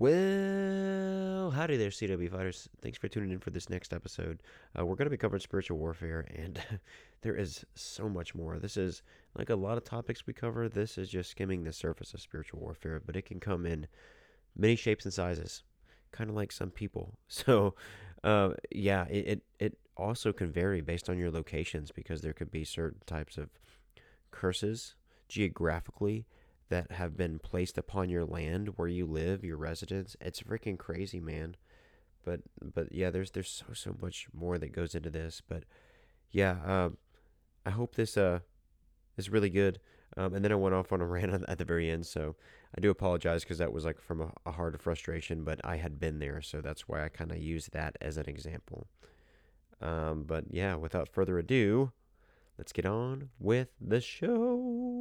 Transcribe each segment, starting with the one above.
Well, howdy there, CW fighters. Thanks for tuning in for this next episode. Uh, we're going to be covering spiritual warfare, and there is so much more. This is like a lot of topics we cover. This is just skimming the surface of spiritual warfare, but it can come in many shapes and sizes, kind of like some people. So, uh, yeah, it, it it also can vary based on your locations because there could be certain types of curses geographically that have been placed upon your land where you live, your residence. It's freaking crazy, man. But but yeah, there's there's so so much more that goes into this. But yeah, um, I hope this uh is really good. Um, and then I went off on a rant at the very end, so I do apologize because that was like from a, a heart of frustration. But I had been there, so that's why I kind of used that as an example. Um, but yeah, without further ado, let's get on with the show.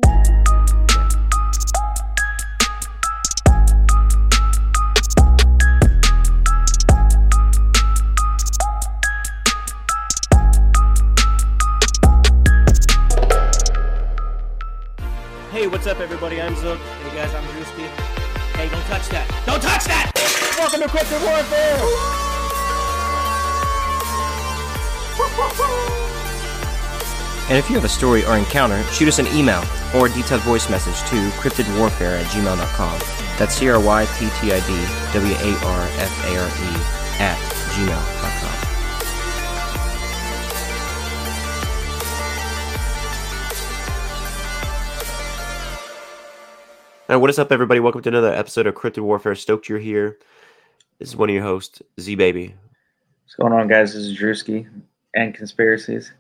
Hey, what's up, everybody? I'm Zook. Hey guys, I'm Drewski. Hey, don't touch that! Don't touch that! Welcome to Cryptid Warfare! And if you have a story or encounter, shoot us an email or a detailed voice message to cryptidwarfare at gmail.com. That's C R Y P T I D W A R F A R E at gmail.com. Now, what is up, everybody? Welcome to another episode of Cryptid Warfare. Stoked you're here. This is one of your hosts, Z Baby. What's going on, guys? This is Drewski and conspiracies.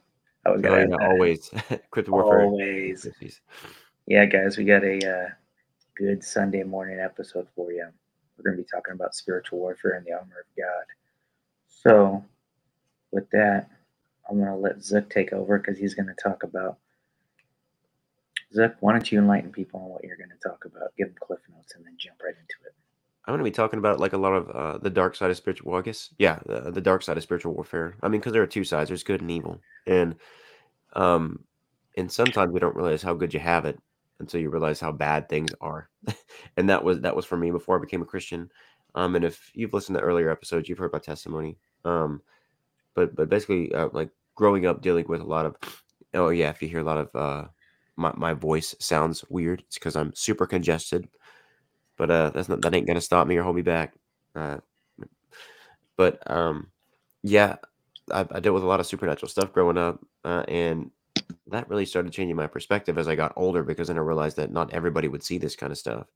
I was gonna yeah, always Cryptid Warfare. always. Yeah, guys, we got a uh, good Sunday morning episode for you. We're going to be talking about spiritual warfare and the armor of God. So, with that, I'm going to let Zook take over because he's going to talk about. Zook, why don't you enlighten people on what you're going to talk about? Give them cliff notes and then jump right into it. I'm going to be talking about like a lot of uh, the dark side of spiritual. Well, I guess yeah, the, the dark side of spiritual warfare. I mean, because there are two sides. There's good and evil, and um, and sometimes we don't realize how good you have it until you realize how bad things are. and that was that was for me before I became a Christian. Um, and if you've listened to earlier episodes, you've heard my testimony. Um, but but basically, uh, like growing up, dealing with a lot of oh yeah, if you hear a lot of uh, my my voice sounds weird, it's because I'm super congested. But uh, that's not that ain't gonna stop me or hold me back. Uh, but um, yeah, I, I dealt with a lot of supernatural stuff growing up, uh, and that really started changing my perspective as I got older because then I realized that not everybody would see this kind of stuff.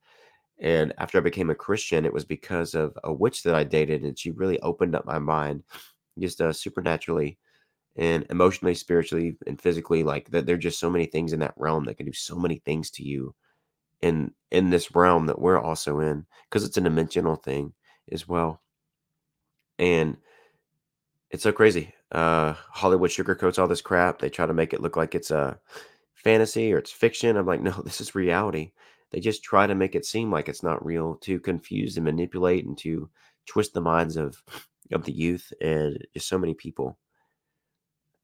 And after I became a Christian, it was because of a witch that I dated, and she really opened up my mind, just uh, supernaturally and emotionally, spiritually, and physically. Like that, there are just so many things in that realm that can do so many things to you in in this realm that we're also in because it's a dimensional thing as well. And it's so crazy. Uh, Hollywood sugarcoats all this crap. They try to make it look like it's a fantasy or it's fiction. I'm like, no, this is reality. They just try to make it seem like it's not real to confuse and manipulate and to twist the minds of of the youth and just so many people.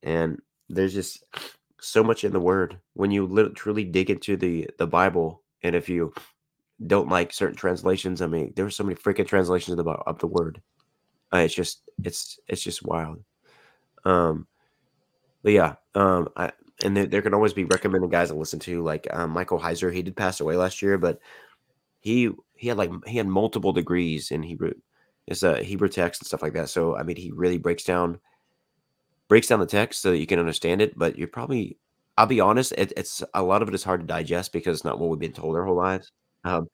And there's just so much in the word when you lit- truly dig into the the Bible. And if you don't like certain translations, I mean, there there's so many freaking translations of the of the word. Uh, it's just it's it's just wild. Um, but yeah, um, I and there, there can always be recommended guys to listen to, like um, Michael Heiser. He did pass away last year, but he he had like he had multiple degrees in Hebrew. It's a Hebrew text and stuff like that. So I mean, he really breaks down breaks down the text so that you can understand it. But you're probably, I'll be honest, it, it's a lot of it is hard to digest because it's not what we've been told our whole lives. Um,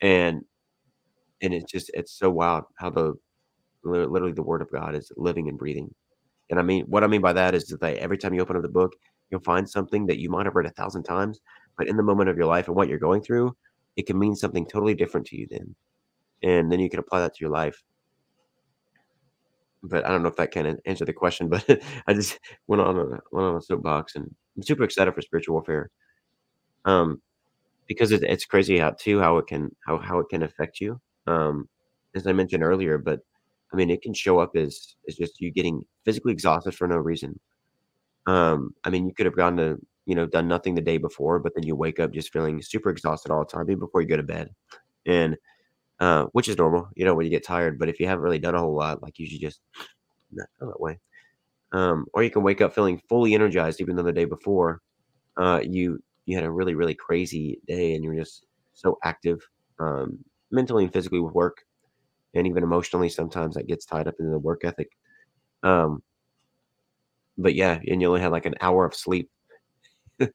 and and it's just it's so wild how the literally the word of God is living and breathing. And I mean, what I mean by that is that every time you open up the book, you'll find something that you might have read a thousand times, but in the moment of your life and what you're going through, it can mean something totally different to you then. And then you can apply that to your life. But I don't know if that can answer the question, but I just went on a went on a soapbox and I'm super excited for spiritual warfare. Um, because it, it's crazy how too how it can how how it can affect you. Um, as I mentioned earlier, but I mean it can show up as as just you getting physically exhausted for no reason. Um, I mean you could have gone to you know done nothing the day before, but then you wake up just feeling super exhausted all the time, even before you go to bed. And uh, which is normal, you know, when you get tired. But if you haven't really done a whole lot, like you should just not feel that way. Um, or you can wake up feeling fully energized, even though the day before uh, you you had a really really crazy day and you're just so active um, mentally and physically with work, and even emotionally. Sometimes that gets tied up into the work ethic. Um, but yeah, and you only had like an hour of sleep. uh,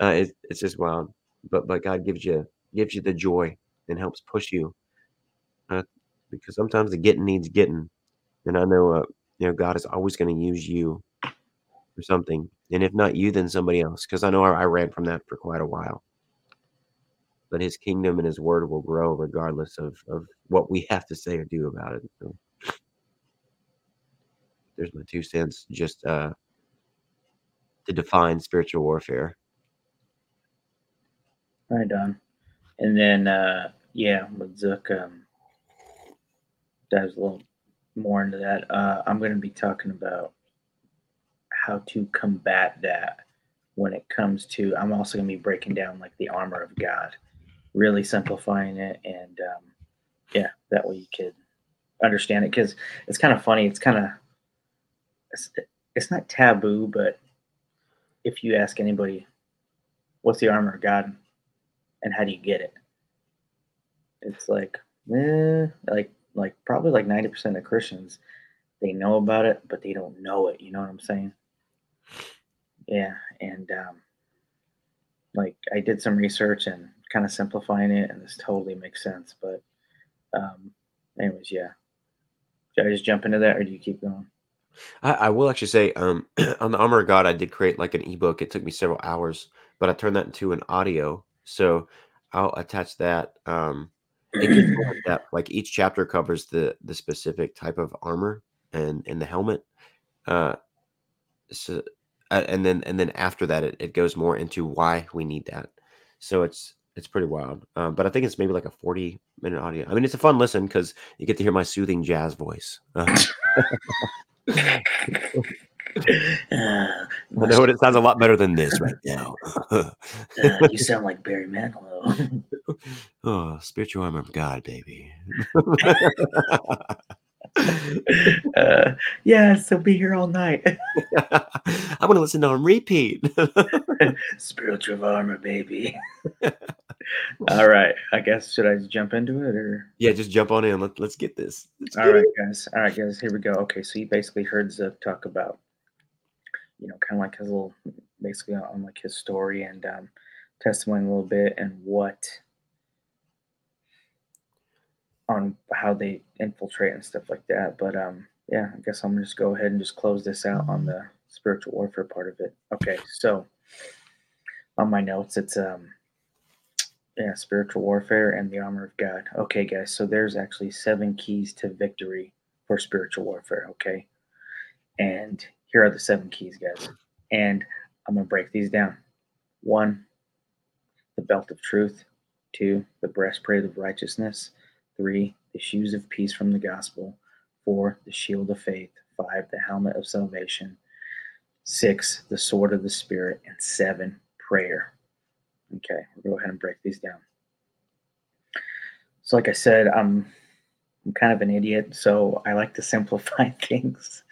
it, it's just wild. But but God gives you gives you the joy and helps push you. Because sometimes the getting needs getting, and I know uh, you know God is always going to use you for something, and if not you, then somebody else. Because I know I, I ran from that for quite a while. But His kingdom and His word will grow regardless of of what we have to say or do about it. So there's my two cents. Just uh, to define spiritual warfare. Right on. And then, uh, yeah, with Zook, um, dives a little more into that. Uh, I'm going to be talking about how to combat that when it comes to. I'm also going to be breaking down like the armor of God, really simplifying it, and um, yeah, that way you could understand it because it's kind of funny. It's kind of it's, it's not taboo, but if you ask anybody, what's the armor of God and how do you get it? It's like, eh, like, like probably like 90% of Christians, they know about it, but they don't know it. You know what I'm saying? Yeah. And, um, like I did some research and kind of simplifying it, and this totally makes sense. But, um, anyways, yeah. Should I just jump into that, or do you keep going? I, I will actually say, um, on the Armor of God, I did create like an ebook. It took me several hours, but I turned that into an audio. So I'll attach that. Um, it gets more in depth. Like each chapter covers the the specific type of armor and and the helmet. Uh, so uh, and then and then after that, it, it goes more into why we need that. So it's it's pretty wild. Um, but I think it's maybe like a forty minute audio. I mean, it's a fun listen because you get to hear my soothing jazz voice. Uh, Uh, I know it sounds a lot better than this right now. uh, you sound like Barry Manilow. oh, spiritual armor of God, baby. uh, yeah, so be here all night. I'm gonna listen to on repeat. Spiritual armor, baby. all right, I guess should I jump into it or? yeah, just jump on in. Let, let's get this. Let's All get right, it. guys. All right, guys. Here we go. Okay, so you basically heard Zook talk about, you know, kind of like his little, basically on like his story and um, testimony a little bit and what, on how they infiltrate and stuff like that. But um, yeah, I guess I'm gonna just go ahead and just close this out on the spiritual warfare part of it. Okay, so on my notes, it's um, yeah, spiritual warfare and the armor of God. Okay, guys, so there's actually seven keys to victory for spiritual warfare. Okay, and here are the seven keys, guys. And I'm gonna break these down. One, the belt of truth. Two, the breastplate of righteousness. Three, the shoes of peace from the gospel. Four, the shield of faith. Five, the helmet of salvation. Six, the sword of the spirit. And seven, prayer. Okay, we'll go ahead and break these down. So, like I said, I'm I'm kind of an idiot, so I like to simplify things.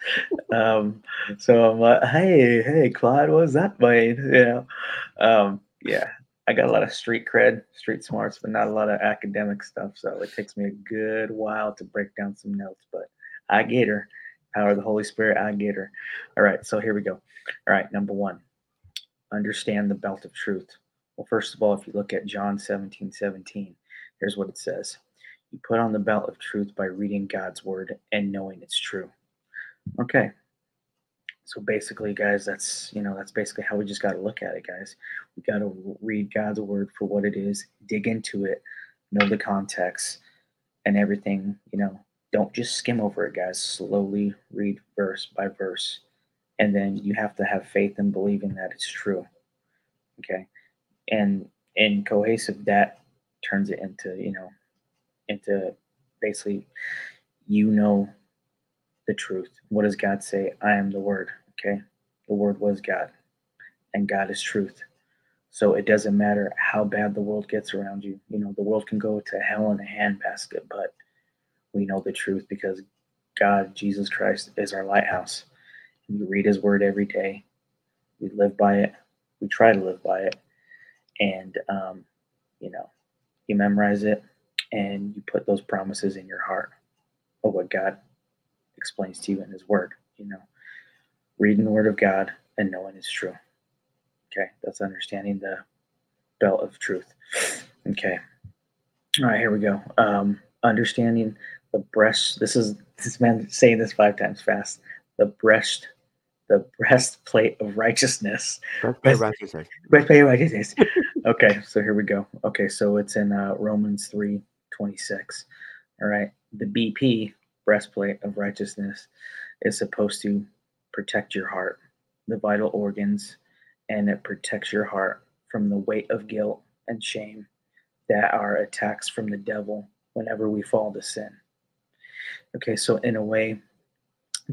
Um, so I'm like, hey, hey, Clyde, what's that mean? You know, um, yeah, I got a lot of street cred, street smarts, but not a lot of academic stuff. So it takes me a good while to break down some notes, but I get her. Power of the Holy Spirit, I get her. All right, so here we go. All right, number one, understand the belt of truth. Well, first of all, if you look at John 17 17, here's what it says You put on the belt of truth by reading God's word and knowing it's true. Okay. So basically, guys, that's you know that's basically how we just got to look at it, guys. We got to read God's word for what it is, dig into it, know the context, and everything. You know, don't just skim over it, guys. Slowly read verse by verse, and then you have to have faith and believing that it's true. Okay, and in cohesive, that turns it into you know, into basically, you know, the truth. What does God say? I am the Word. Okay, the Word was God, and God is truth. So it doesn't matter how bad the world gets around you. You know, the world can go to hell in a handbasket, but we know the truth because God, Jesus Christ, is our lighthouse. We read his word every day. We live by it. We try to live by it. And, um, you know, you memorize it and you put those promises in your heart of what God explains to you in his word, you know, reading the word of God and knowing it's true. Okay, that's understanding the belt of truth. Okay. All right, here we go. Um, understanding the breast. This is this man saying this five times fast. The breast, the breastplate of righteousness. Breastplate righteousness. Breastplate of righteousness. okay, so here we go. Okay, so it's in uh, Romans three twenty six. All right, the BP breastplate of righteousness is supposed to protect your heart, the vital organs, and it protects your heart from the weight of guilt and shame that are attacks from the devil whenever we fall to sin. Okay, so in a way,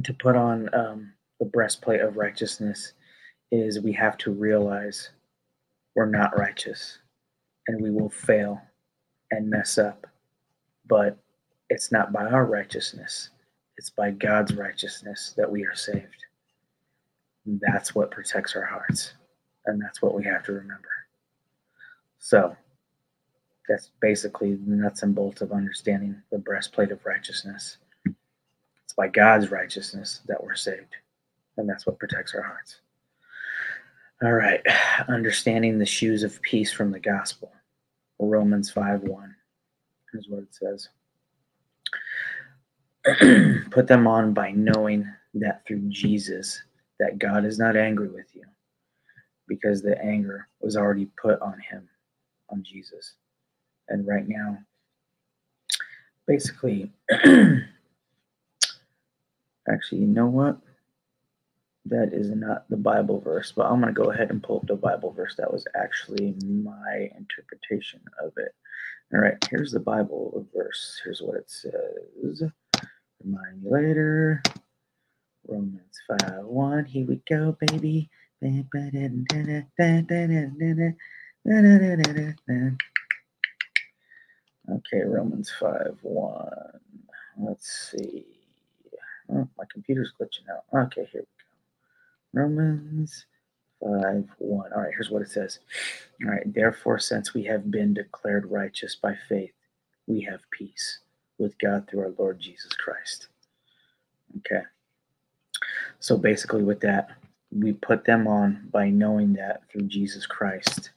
to put on um, the breastplate of righteousness is we have to realize we're not righteous and we will fail and mess up. But it's not by our righteousness, it's by God's righteousness that we are saved. That's what protects our hearts. And that's what we have to remember. So, that's basically the nuts and bolts of understanding the breastplate of righteousness. It's by God's righteousness that we're saved, and that's what protects our hearts. All right, understanding the shoes of peace from the gospel. Romans 5 1 is what it says. Put them on by knowing that through Jesus that God is not angry with you because the anger was already put on him on Jesus. And right now basically actually you know what that is not the bible verse but i'm going to go ahead and pull up the bible verse that was actually my interpretation of it all right here's the bible verse here's what it says remind me later romans 5 1 here we go baby Okay, Romans 5 1. Let's see. Oh, my computer's glitching out. Okay, here we go. Romans 5 1. All right, here's what it says. All right, therefore, since we have been declared righteous by faith, we have peace with God through our Lord Jesus Christ. Okay. So basically, with that, we put them on by knowing that through Jesus Christ,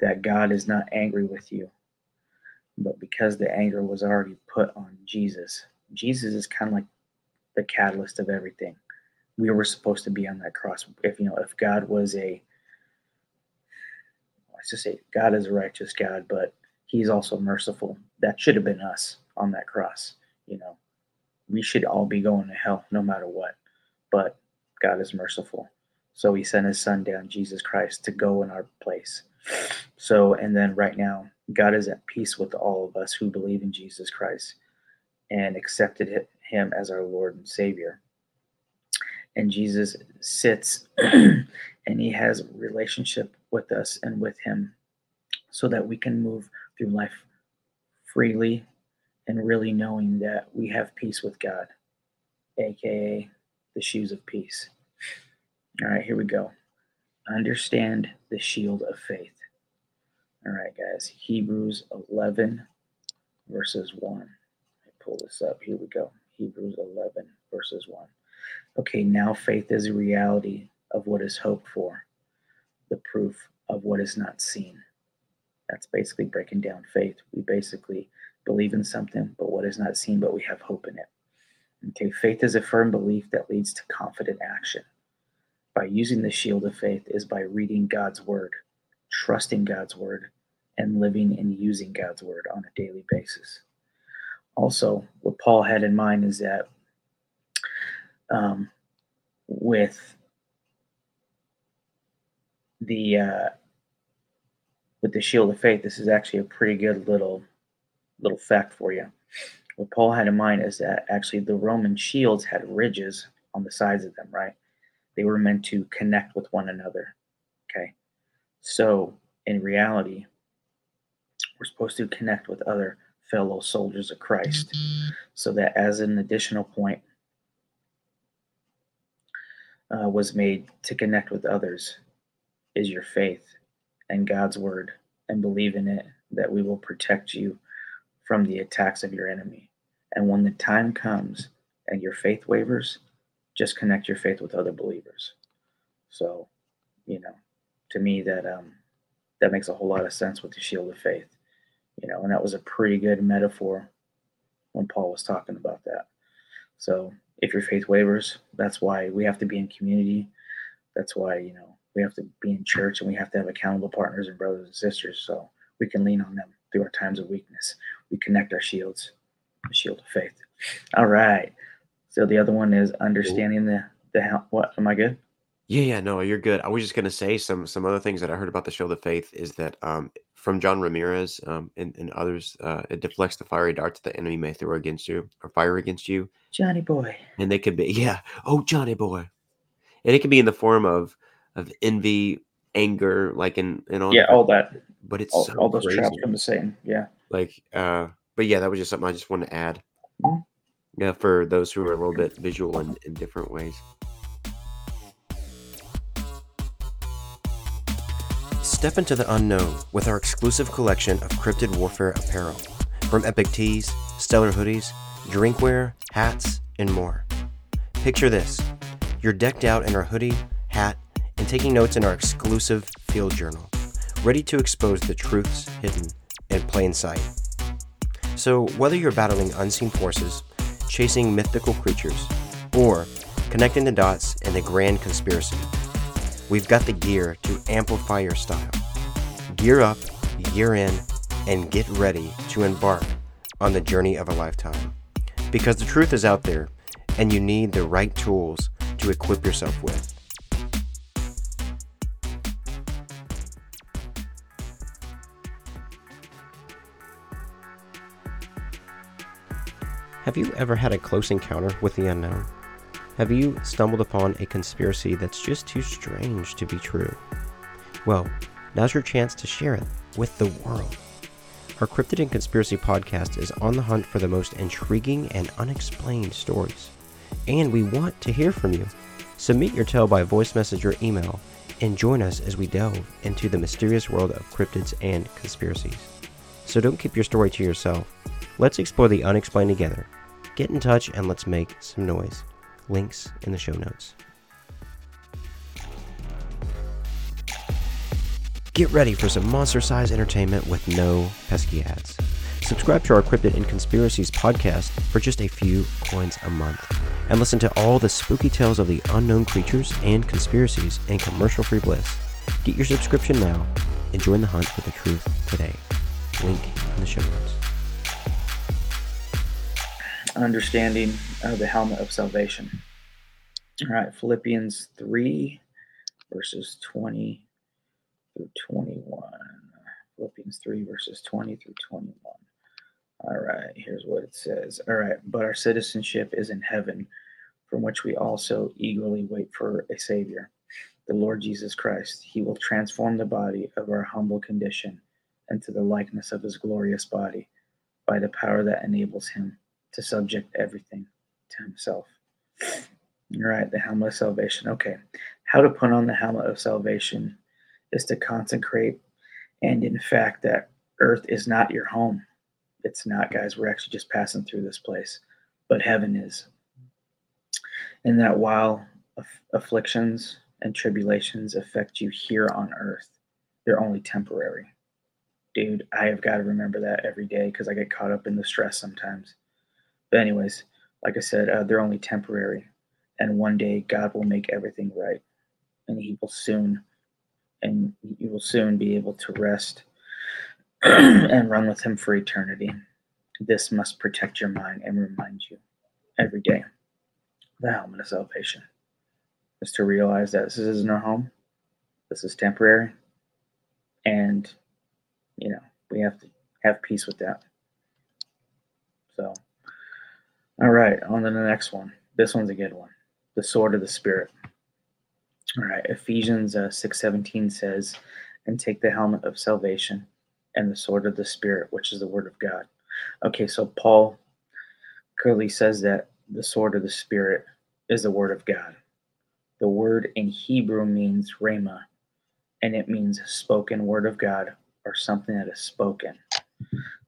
that God is not angry with you but because the anger was already put on Jesus, Jesus is kind of like the catalyst of everything. We were supposed to be on that cross. If you know, if God was a let's just say God is a righteous God, but he's also merciful. That should have been us on that cross. You know, we should all be going to hell no matter what. But God is merciful. So he sent his son down, Jesus Christ, to go in our place. So, and then right now, God is at peace with all of us who believe in Jesus Christ and accepted him as our Lord and Savior. And Jesus sits and he has relationship with us and with him so that we can move through life freely and really knowing that we have peace with God, aka the shoes of peace. All right, here we go. Understand the shield of faith. All right, guys. Hebrews 11, verses 1. I pull this up. Here we go. Hebrews 11, verses 1. Okay, now faith is a reality of what is hoped for, the proof of what is not seen. That's basically breaking down faith. We basically believe in something, but what is not seen, but we have hope in it. Okay, faith is a firm belief that leads to confident action. By using the shield of faith is by reading God's word, trusting God's word, and living and using God's word on a daily basis. Also, what Paul had in mind is that um, with the uh, with the shield of faith, this is actually a pretty good little little fact for you. What Paul had in mind is that actually the Roman shields had ridges on the sides of them, right? They were meant to connect with one another. Okay. So, in reality, we're supposed to connect with other fellow soldiers of Christ so that as an additional point uh, was made to connect with others is your faith and God's word and believe in it that we will protect you from the attacks of your enemy. And when the time comes and your faith wavers, just connect your faith with other believers. So, you know, to me that um that makes a whole lot of sense with the shield of faith. You know, and that was a pretty good metaphor when Paul was talking about that. So if your faith wavers, that's why we have to be in community. That's why, you know, we have to be in church and we have to have accountable partners and brothers and sisters so we can lean on them through our times of weakness. We connect our shields, the shield of faith. All right. So the other one is understanding the the how, what am I good? Yeah, yeah, no, you're good. I was just gonna say some some other things that I heard about the show The faith is that um from John Ramirez um and, and others, uh it deflects the fiery darts the enemy may throw against you or fire against you. Johnny boy. And they could be yeah, oh Johnny boy. And it can be in the form of of envy, anger, like in in all Yeah, all that. but it's All, so all those crazy. traps come the same. Yeah. Like uh but yeah, that was just something I just wanted to add. Mhm. Yeah, for those who are a little bit visual in, in different ways. Step into the unknown with our exclusive collection of Cryptid Warfare apparel. From epic tees, stellar hoodies, drinkware, hats, and more. Picture this you're decked out in our hoodie, hat, and taking notes in our exclusive field journal, ready to expose the truths hidden in plain sight. So, whether you're battling unseen forces, chasing mythical creatures, or connecting the dots in the grand conspiracy, we've got the gear to amplify your style. Gear up, gear in, and get ready to embark on the journey of a lifetime. Because the truth is out there, and you need the right tools to equip yourself with. Have you ever had a close encounter with the unknown? Have you stumbled upon a conspiracy that's just too strange to be true? Well, now's your chance to share it with the world. Our Cryptid and Conspiracy podcast is on the hunt for the most intriguing and unexplained stories. And we want to hear from you. Submit your tale by voice message or email and join us as we delve into the mysterious world of cryptids and conspiracies. So don't keep your story to yourself. Let's explore the unexplained together. Get in touch and let's make some noise. Links in the show notes. Get ready for some monster sized entertainment with no pesky ads. Subscribe to our Cryptid and Conspiracies podcast for just a few coins a month. And listen to all the spooky tales of the unknown creatures and conspiracies in commercial free bliss. Get your subscription now and join the hunt for the truth today. Link in the show notes. Understanding uh, the helmet of salvation. All right, Philippians 3, verses 20 through 21. Philippians 3, verses 20 through 21. All right, here's what it says. All right, but our citizenship is in heaven, from which we also eagerly wait for a Savior, the Lord Jesus Christ. He will transform the body of our humble condition into the likeness of his glorious body by the power that enables him to subject everything to himself. All right, the helmet of salvation. Okay, how to put on the helmet of salvation is to consecrate, and in fact, that earth is not your home. It's not, guys. We're actually just passing through this place, but heaven is. And that while aff- afflictions and tribulations affect you here on earth, they're only temporary. Dude, I have got to remember that every day because I get caught up in the stress sometimes. But, anyways, like I said, uh, they're only temporary. And one day God will make everything right. And He will soon, and you will soon be able to rest and run with Him for eternity. This must protect your mind and remind you every day the helmet of salvation is to realize that this isn't our home, this is temporary, and you know, we have to have peace with that. So, all right, on to the next one. This one's a good one. The sword of the spirit. All right, Ephesians uh, 6:17 says, and take the helmet of salvation and the sword of the Spirit, which is the word of God. Okay, so Paul clearly says that the sword of the Spirit is the word of God. The word in Hebrew means rhema, and it means spoken word of God or something that is spoken.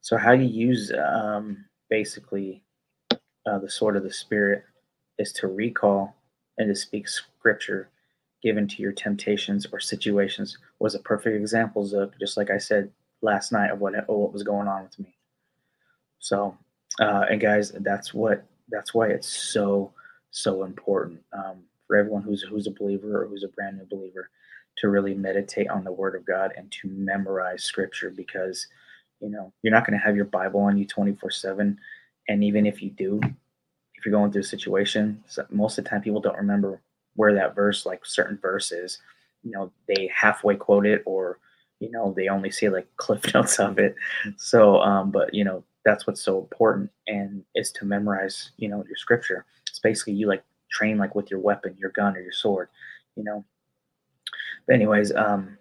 So, how do you use um, basically uh, the sword of the Spirit is to recall and to speak scripture given to your temptations or situations was a perfect example, Zook, just like I said last night of what what was going on with me. So, uh, and guys, that's what that's why it's so so important um, for everyone who's who's a believer or who's a brand new believer to really meditate on the Word of God and to memorize Scripture because you know you're not going to have your Bible on you 24 seven, and even if you do, if you're going through a situation, most of the time people don't remember where that verse, like certain verses, you know, they halfway quote it or you know they only see like cliff notes of it. So, um, but you know that's what's so important and is to memorize you know your scripture it's basically you like train like with your weapon your gun or your sword you know but anyways um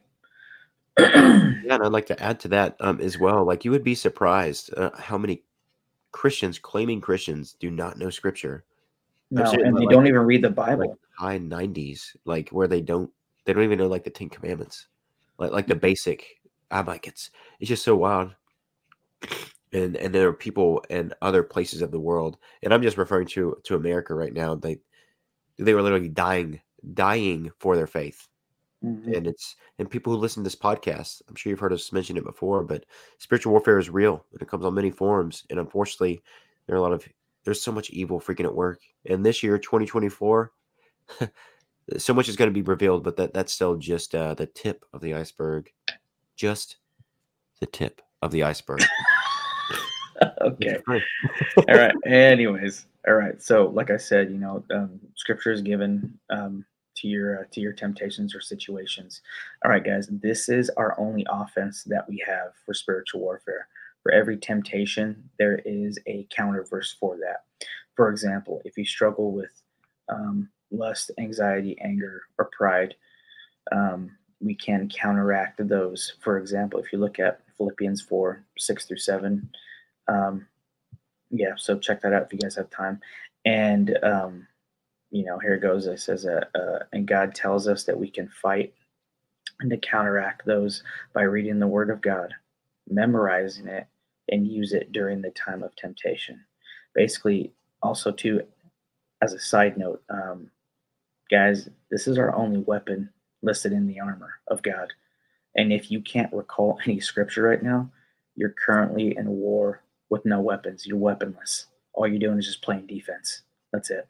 yeah and i'd like to add to that um as well like you would be surprised uh, how many christians claiming christians do not know scripture. No and they like, don't even read the bible. like high 90s like where they don't they don't even know like the 10 commandments. Like like the basic i'm like it's it's just so wild. And and there are people in other places of the world and i'm just referring to to america right now they they were literally dying dying for their faith mm-hmm. and it's and people who listen to this podcast i'm sure you've heard us mention it before but spiritual warfare is real and it comes on many forms and unfortunately there are a lot of there's so much evil freaking at work and this year 2024 so much is going to be revealed but that that's still just uh, the tip of the iceberg just the tip of the iceberg okay. all right. Anyways, all right. So, like I said, you know, um, scripture is given um, to your uh, to your temptations or situations. All right, guys. This is our only offense that we have for spiritual warfare. For every temptation, there is a counter verse for that. For example, if you struggle with um, lust, anxiety, anger, or pride, um, we can counteract those. For example, if you look at Philippians 4 6 through 7, um, yeah, so check that out if you guys have time. And um, you know, here goes. It says, uh, uh, and God tells us that we can fight and to counteract those by reading the Word of God, memorizing it, and use it during the time of temptation. Basically, also too, as a side note, um, guys, this is our only weapon listed in the armor of God. And if you can't recall any scripture right now, you're currently in war with no weapons. You're weaponless. All you're doing is just playing defense. That's it.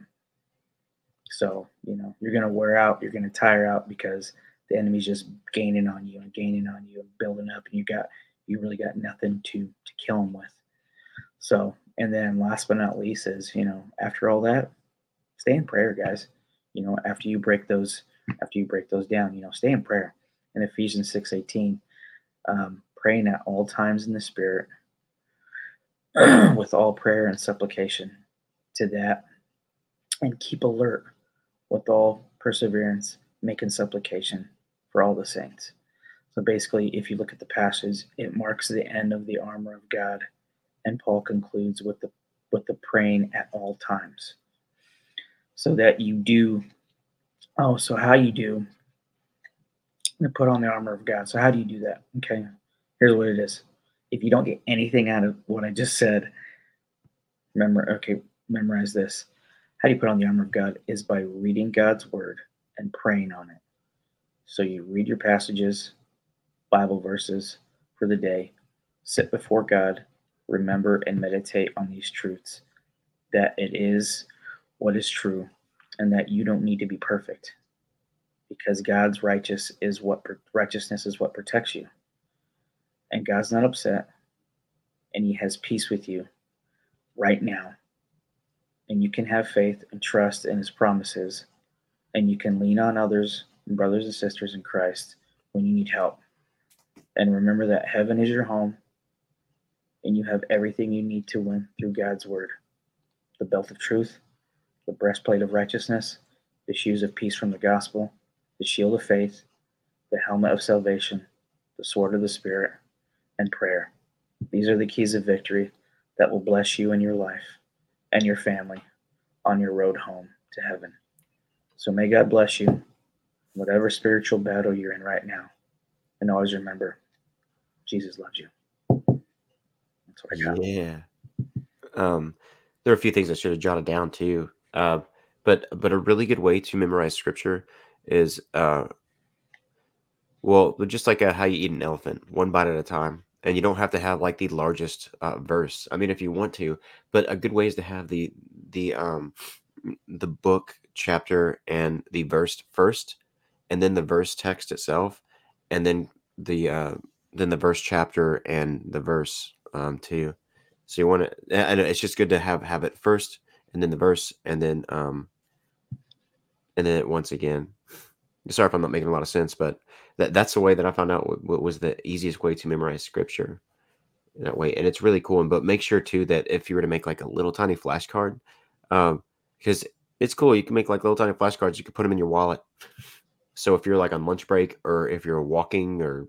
So, you know, you're going to wear out, you're going to tire out because the enemy's just gaining on you and gaining on you and building up and you got you really got nothing to to kill him with. So, and then last but not least is, you know, after all that, stay in prayer, guys. You know, after you break those after you break those down, you know, stay in prayer. In Ephesians 6:18, um, praying at all times in the spirit with all prayer and supplication to that, and keep alert with all perseverance, making supplication for all the saints. So basically, if you look at the passage, it marks the end of the armor of God, and Paul concludes with the with the praying at all times, so that you do. Oh, so how you do? To put on the armor of God. So how do you do that? Okay, here's what it is if you don't get anything out of what I just said, remember, okay, memorize this. How do you put on the armor of God is by reading God's word and praying on it. So you read your passages, Bible verses for the day, sit before God, remember and meditate on these truths that it is what is true and that you don't need to be perfect because God's righteous is what righteousness is what protects you and God's not upset, and He has peace with you right now. And you can have faith and trust in His promises, and you can lean on others, and brothers and sisters in Christ, when you need help. And remember that heaven is your home, and you have everything you need to win through God's word the belt of truth, the breastplate of righteousness, the shoes of peace from the gospel, the shield of faith, the helmet of salvation the sword of the Spirit, and prayer. These are the keys of victory that will bless you in your life and your family on your road home to heaven. So may God bless you, whatever spiritual battle you're in right now. And always remember, Jesus loves you. That's what I got. Yeah. Um, there are a few things I should have jotted down too. Uh, but but a really good way to memorize scripture is uh, well, just like uh how you eat an elephant, one bite at a time, and you don't have to have like the largest uh, verse. I mean, if you want to, but a good way is to have the the um the book chapter and the verse first, and then the verse text itself, and then the uh, then the verse chapter and the verse um, too. So you want to, and it's just good to have have it first, and then the verse, and then um, and then once again. Sorry if I'm not making a lot of sense, but that that's the way that I found out what, what was the easiest way to memorize scripture that way, and it's really cool. And but make sure too that if you were to make like a little tiny flashcard, um, because it's cool, you can make like little tiny flashcards. You can put them in your wallet. So if you're like on lunch break or if you're walking or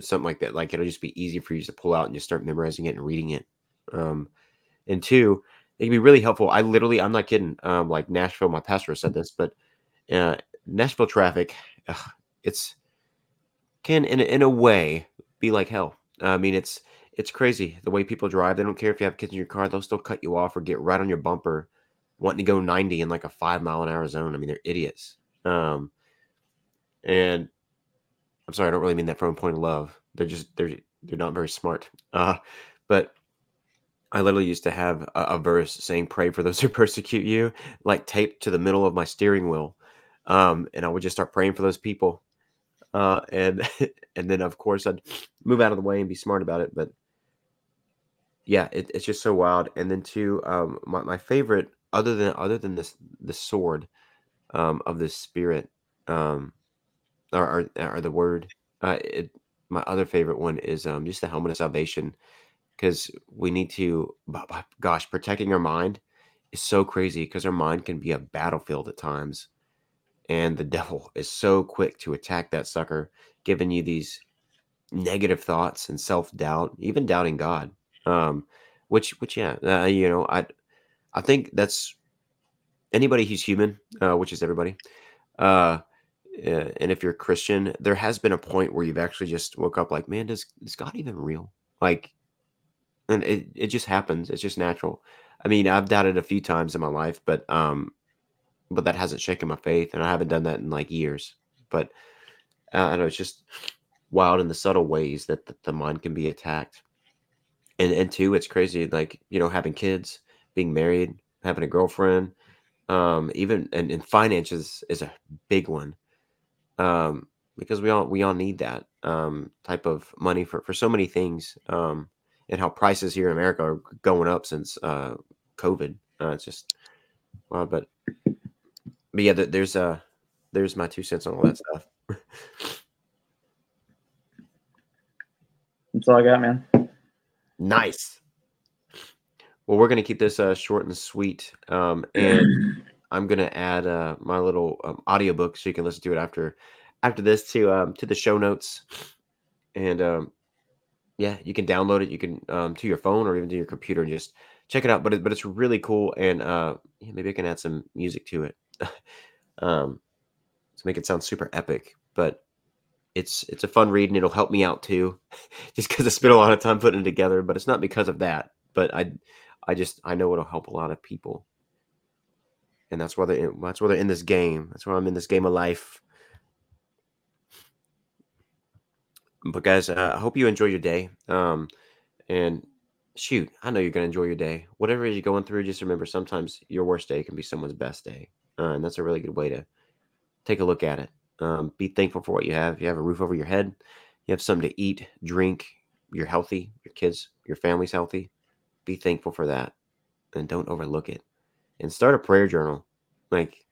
something like that, like it'll just be easy for you to pull out and just start memorizing it and reading it. Um, and two, it can be really helpful. I literally, I'm not kidding. Um, like Nashville, my pastor said this, but uh, Nashville traffic, ugh, it's can in in a way be like hell. I mean, it's it's crazy the way people drive. They don't care if you have kids in your car; they'll still cut you off or get right on your bumper, wanting to go 90 in like a five mile an hour zone. I mean, they're idiots. Um, and I'm sorry, I don't really mean that from a point of love. They're just they're they're not very smart. Uh, but I literally used to have a, a verse saying, "Pray for those who persecute you," like taped to the middle of my steering wheel, um, and I would just start praying for those people. Uh, and and then of course I'd move out of the way and be smart about it. But yeah, it, it's just so wild. And then too, um, my, my favorite other than other than this the sword um, of the spirit um, or, or, or the word. Uh, it, my other favorite one is um, just the helmet of salvation because we need to, gosh, protecting our mind is so crazy because our mind can be a battlefield at times. And the devil is so quick to attack that sucker, giving you these negative thoughts and self doubt, even doubting God. Um, which, which, yeah, uh, you know, I, I think that's anybody who's human, uh, which is everybody. Uh, uh, and if you're a Christian, there has been a point where you've actually just woke up like, man, does is God even real? Like, and it it just happens. It's just natural. I mean, I've doubted a few times in my life, but um, but that hasn't shaken my faith, and I haven't done that in like years. But uh, I know it's just wild in the subtle ways that the, the mind can be attacked. And and two, it's crazy. Like you know, having kids, being married, having a girlfriend, um, even and, and finances is a big one um, because we all we all need that um, type of money for for so many things, um, and how prices here in America are going up since uh, COVID. Uh, it's just well, but but yeah, th- there's uh there's my two cents on all that stuff. That's all I got, man. nice. Well, we're gonna keep this uh, short and sweet, um, and I'm gonna add uh, my little um, audiobook so you can listen to it after after this to um, to the show notes, and um, yeah, you can download it. You can um, to your phone or even to your computer and just check it out. But it, but it's really cool, and uh, yeah, maybe I can add some music to it, um, to make it sound super epic. But it's it's a fun read, and it'll help me out too, just because I spent a lot of time putting it together. But it's not because of that. But I I just I know it'll help a lot of people and that's why they're in, that's why they're in this game. That's why I'm in this game of life. But guys, uh, I hope you enjoy your day. Um, and shoot, I know you're gonna enjoy your day. Whatever you're going through, just remember sometimes your worst day can be someone's best day, uh, and that's a really good way to take a look at it. Um, be thankful for what you have. You have a roof over your head. You have something to eat, drink. You're healthy. Your kids, your family's healthy. Be thankful for that, and don't overlook it. And start a prayer journal. Like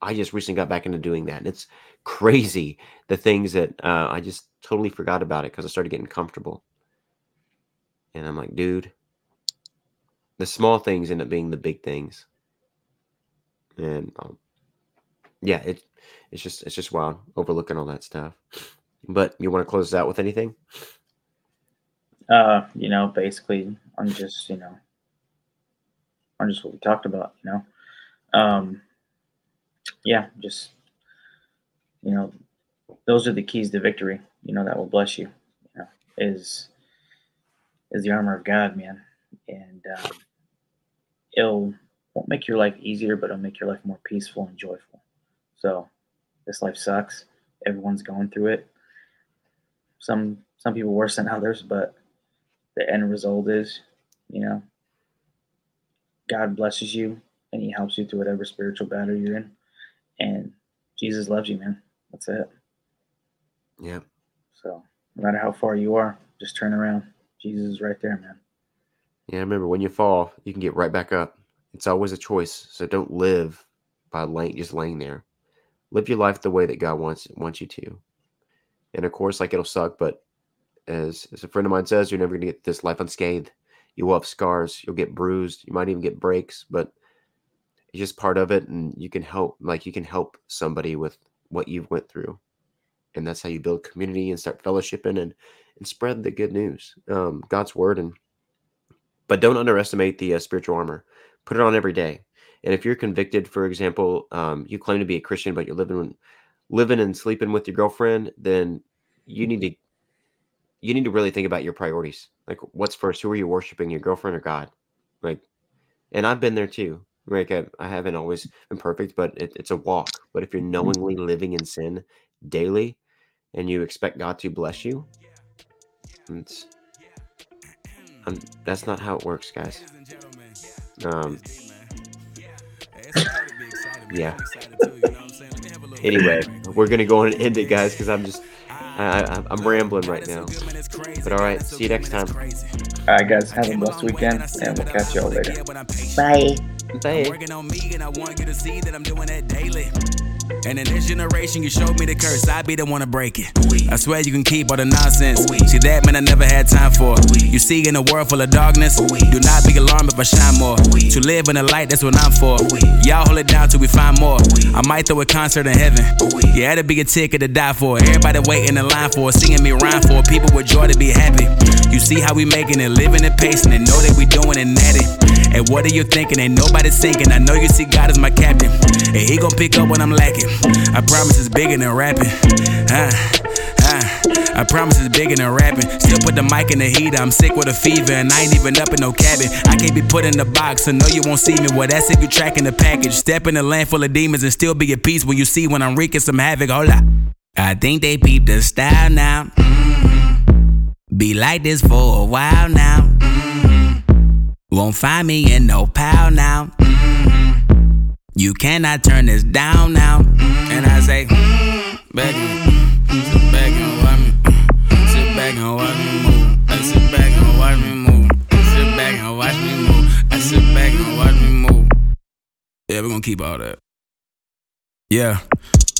I just recently got back into doing that. And it's crazy the things that uh, I just totally forgot about it because I started getting comfortable. And I'm like, dude, the small things end up being the big things. And um, yeah, it it's just it's just wild overlooking all that stuff. But you want to close out with anything? Uh, you know, basically I'm just, you know, I'm just what we talked about, you know. Um yeah, just you know, those are the keys to victory, you know, that will bless you, you know, is is the armor of God, man. And um, it'll won't make your life easier, but it'll make your life more peaceful and joyful. So this life sucks. Everyone's going through it. Some some people worse than others, but the end result is, you know, God blesses you and He helps you through whatever spiritual battle you're in, and Jesus loves you, man. That's it. Yeah. So no matter how far you are, just turn around. Jesus is right there, man. Yeah, remember when you fall, you can get right back up. It's always a choice. So don't live by laying just laying there. Live your life the way that God wants wants you to. And of course, like it'll suck, but as as a friend of mine says, you're never gonna get this life unscathed. You will have scars, you'll get bruised, you might even get breaks, but it's just part of it, and you can help like you can help somebody with what you've went through. And that's how you build community and start fellowshipping and and spread the good news, um, God's word, and but don't underestimate the uh, spiritual armor. Put it on every day. And if you're convicted, for example, um, you claim to be a Christian, but you're living living and sleeping with your girlfriend, then you need to you need to really think about your priorities. Like, what's first? Who are you worshiping, your girlfriend or God? Like, and I've been there too. Like, I, I haven't always been perfect, but it, it's a walk. But if you're knowingly living in sin daily, and you expect God to bless you, it's um, that's not how it works, guys. Um, yeah. anyway, we're gonna go and end it, guys, because I'm just I, I, I'm rambling right now. But all right, see you next time. All right, guys, have a blessed weekend, and we'll catch y'all later. Bye. Bye. And in this generation, you showed me the curse. I be the one to break it. I swear you can keep all the nonsense. See that man, I never had time for. You see, in a world full of darkness, do not be alarmed if I shine more. To live in the light, that's what I'm for. Y'all hold it down till we find more. I might throw a concert in heaven. Yeah, that'd be a ticket to die for. Everybody waiting in line for, singing me rhyme for. People with joy to be happy. You see how we making it, living and pacing it, know that we doing it natty. And what are you thinking? Ain't nobody sinking. I know you see God as my captain. And he gon' pick up when I'm lacking. I promise it's bigger than rapping. Uh, uh, I promise it's bigger than rapping. Still put the mic in the heater. I'm sick with a fever and I ain't even up in no cabin. I can't be put in the box, so know you won't see me. Well, that's if you tracking the package. Step in a land full of demons and still be at peace when you see when I'm wreaking some havoc. Hold up. I think they peep the style now. Mhm. Be like this for a while now. Won't find me in no pal now. Mhm. You cannot turn this down now. Mm-hmm. And I say, mm-hmm. back and sit back and watch me. Mm-hmm. Sit back and watch me move. I sit back and watch me move. I Sit back and watch me move. I sit back and watch me move. Yeah, we're gonna keep all that. Yeah,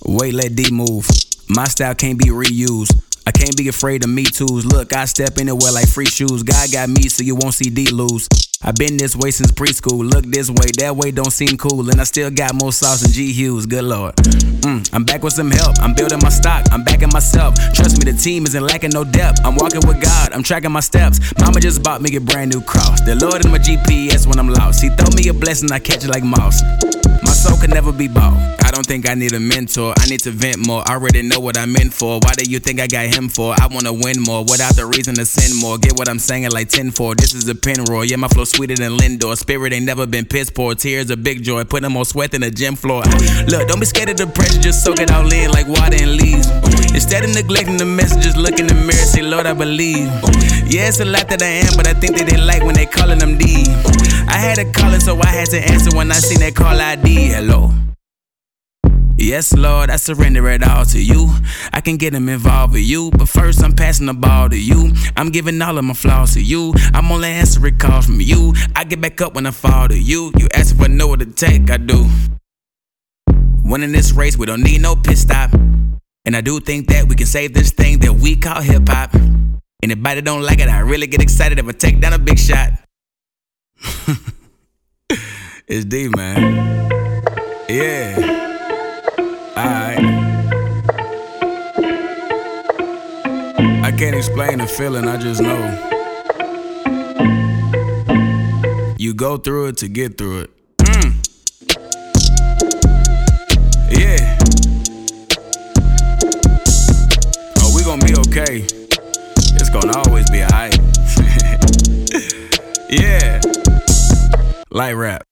wait, let D move. My style can't be reused. I can't be afraid of me twos. Look, I step anywhere like free shoes. God got me, so you won't see D lose. I been this way since preschool. Look this way, that way don't seem cool. And I still got more sauce than G Hughes. Good lord. Mm, I'm back with some help. I'm building my stock. I'm backing myself. Trust me, the team isn't lacking no depth. I'm walking with God. I'm tracking my steps. Mama just bought me a brand new cross. The Lord is my GPS when I'm lost. He throw me a blessing, I catch it like moss. My soul can never be bought. I don't think I need a mentor. I need to vent more. I already know what I'm in for. Why do you think I got him for? I wanna win more without the reason to send more. Get what I'm saying like 10 4. This is a pin. Yeah, my flow sweeter than Lindor. Spirit ain't never been piss poor. Tears a big joy. Putting more sweat than a gym floor. Look, don't be scared of the pressure. Just soak it all in like water and leaves. Instead of neglecting the messages, look in the mirror. Say, Lord, I believe. Yeah, it's a lot that I am, but I think that they like when they calling them D. I had a calling, so I had to answer when I seen that call ID. Hello. Yes, Lord, I surrender it all to you. I can get them involved with you, but first I'm passing the ball to you. I'm giving all of my flaws to you. I'm only answering calls from you. I get back up when I fall to you. You ask if I know what to take, I do. Winning this race, we don't need no pit stop. And I do think that we can save this thing that we call hip hop. Anybody don't like it, I really get excited if I take down a big shot. it's D, man. Yeah. Alright. I can't explain the feeling, I just know. You go through it to get through it. Mm. Yeah. Oh, we gonna be okay. It's gonna always be alright. yeah. Light rap.